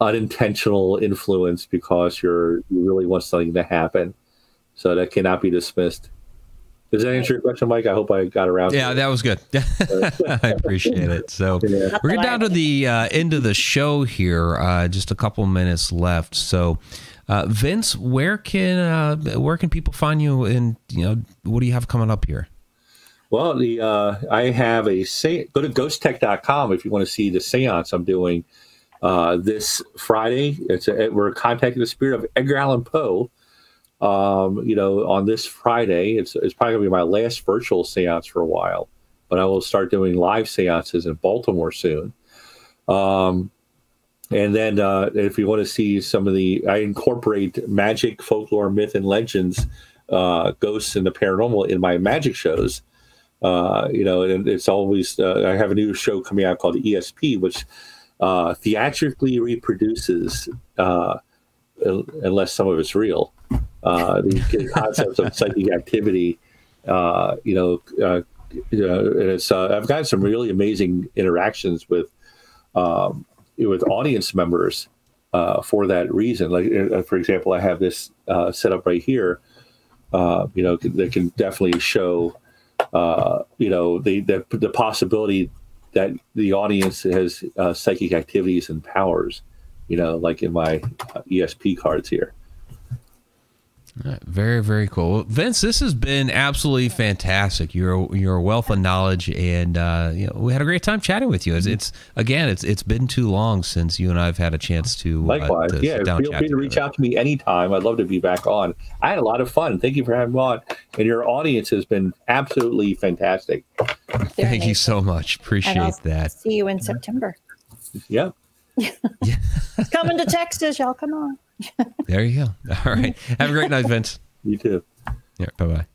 unintentional influence because you're you really want something to happen, so that cannot be dismissed. Does that answer your question, Mike? I hope I got around. Yeah, that was good. I appreciate it. So. Yeah. we're getting down to the uh, end of the show here. Uh, just a couple minutes left. So, uh, Vince, where can uh, where can people find you? And you know, what do you have coming up here? Well, the uh, I have a. Go to ghosttech.com if you want to see the seance I'm doing uh, this Friday. It's a, we're contacting the spirit of Edgar Allan Poe. Um, you know, on this Friday, it's it's probably gonna be my last virtual seance for a while, but I will start doing live seances in Baltimore soon. Um, and then uh, if you want to see some of the, I incorporate magic, folklore, myth, and legends, uh, ghosts, and the paranormal in my magic shows. Uh, you know, and it's always uh, I have a new show coming out called ESP, which uh, theatrically reproduces, uh, unless some of it's real, uh, the concepts of psychic activity. Uh, you know, and it's I've gotten some really amazing interactions with um, with audience members for that reason. Like, for example, I have this set up right here. You know, that can definitely show uh, you know the, the the possibility that the audience has uh, psychic activities and powers. You know, like in my uh, ESP cards here. All right, Very, very cool. Vince, this has been absolutely fantastic. You're you're a wealth of knowledge, and uh, you know, we had a great time chatting with you. It's, it's again, it's it's been too long since you and I have had a chance to uh, Likewise, to yeah. sit down Feel chat free to reach out to me anytime. I'd love to be back on. I had a lot of fun. Thank you for having me on, and your audience has been absolutely fantastic. They're Thank you so much. And I'll Appreciate that. See you in September. Yep. Coming to Texas, y'all. Come on. There you go. All right. Have a great night, Vince. You too. Yeah. Bye bye.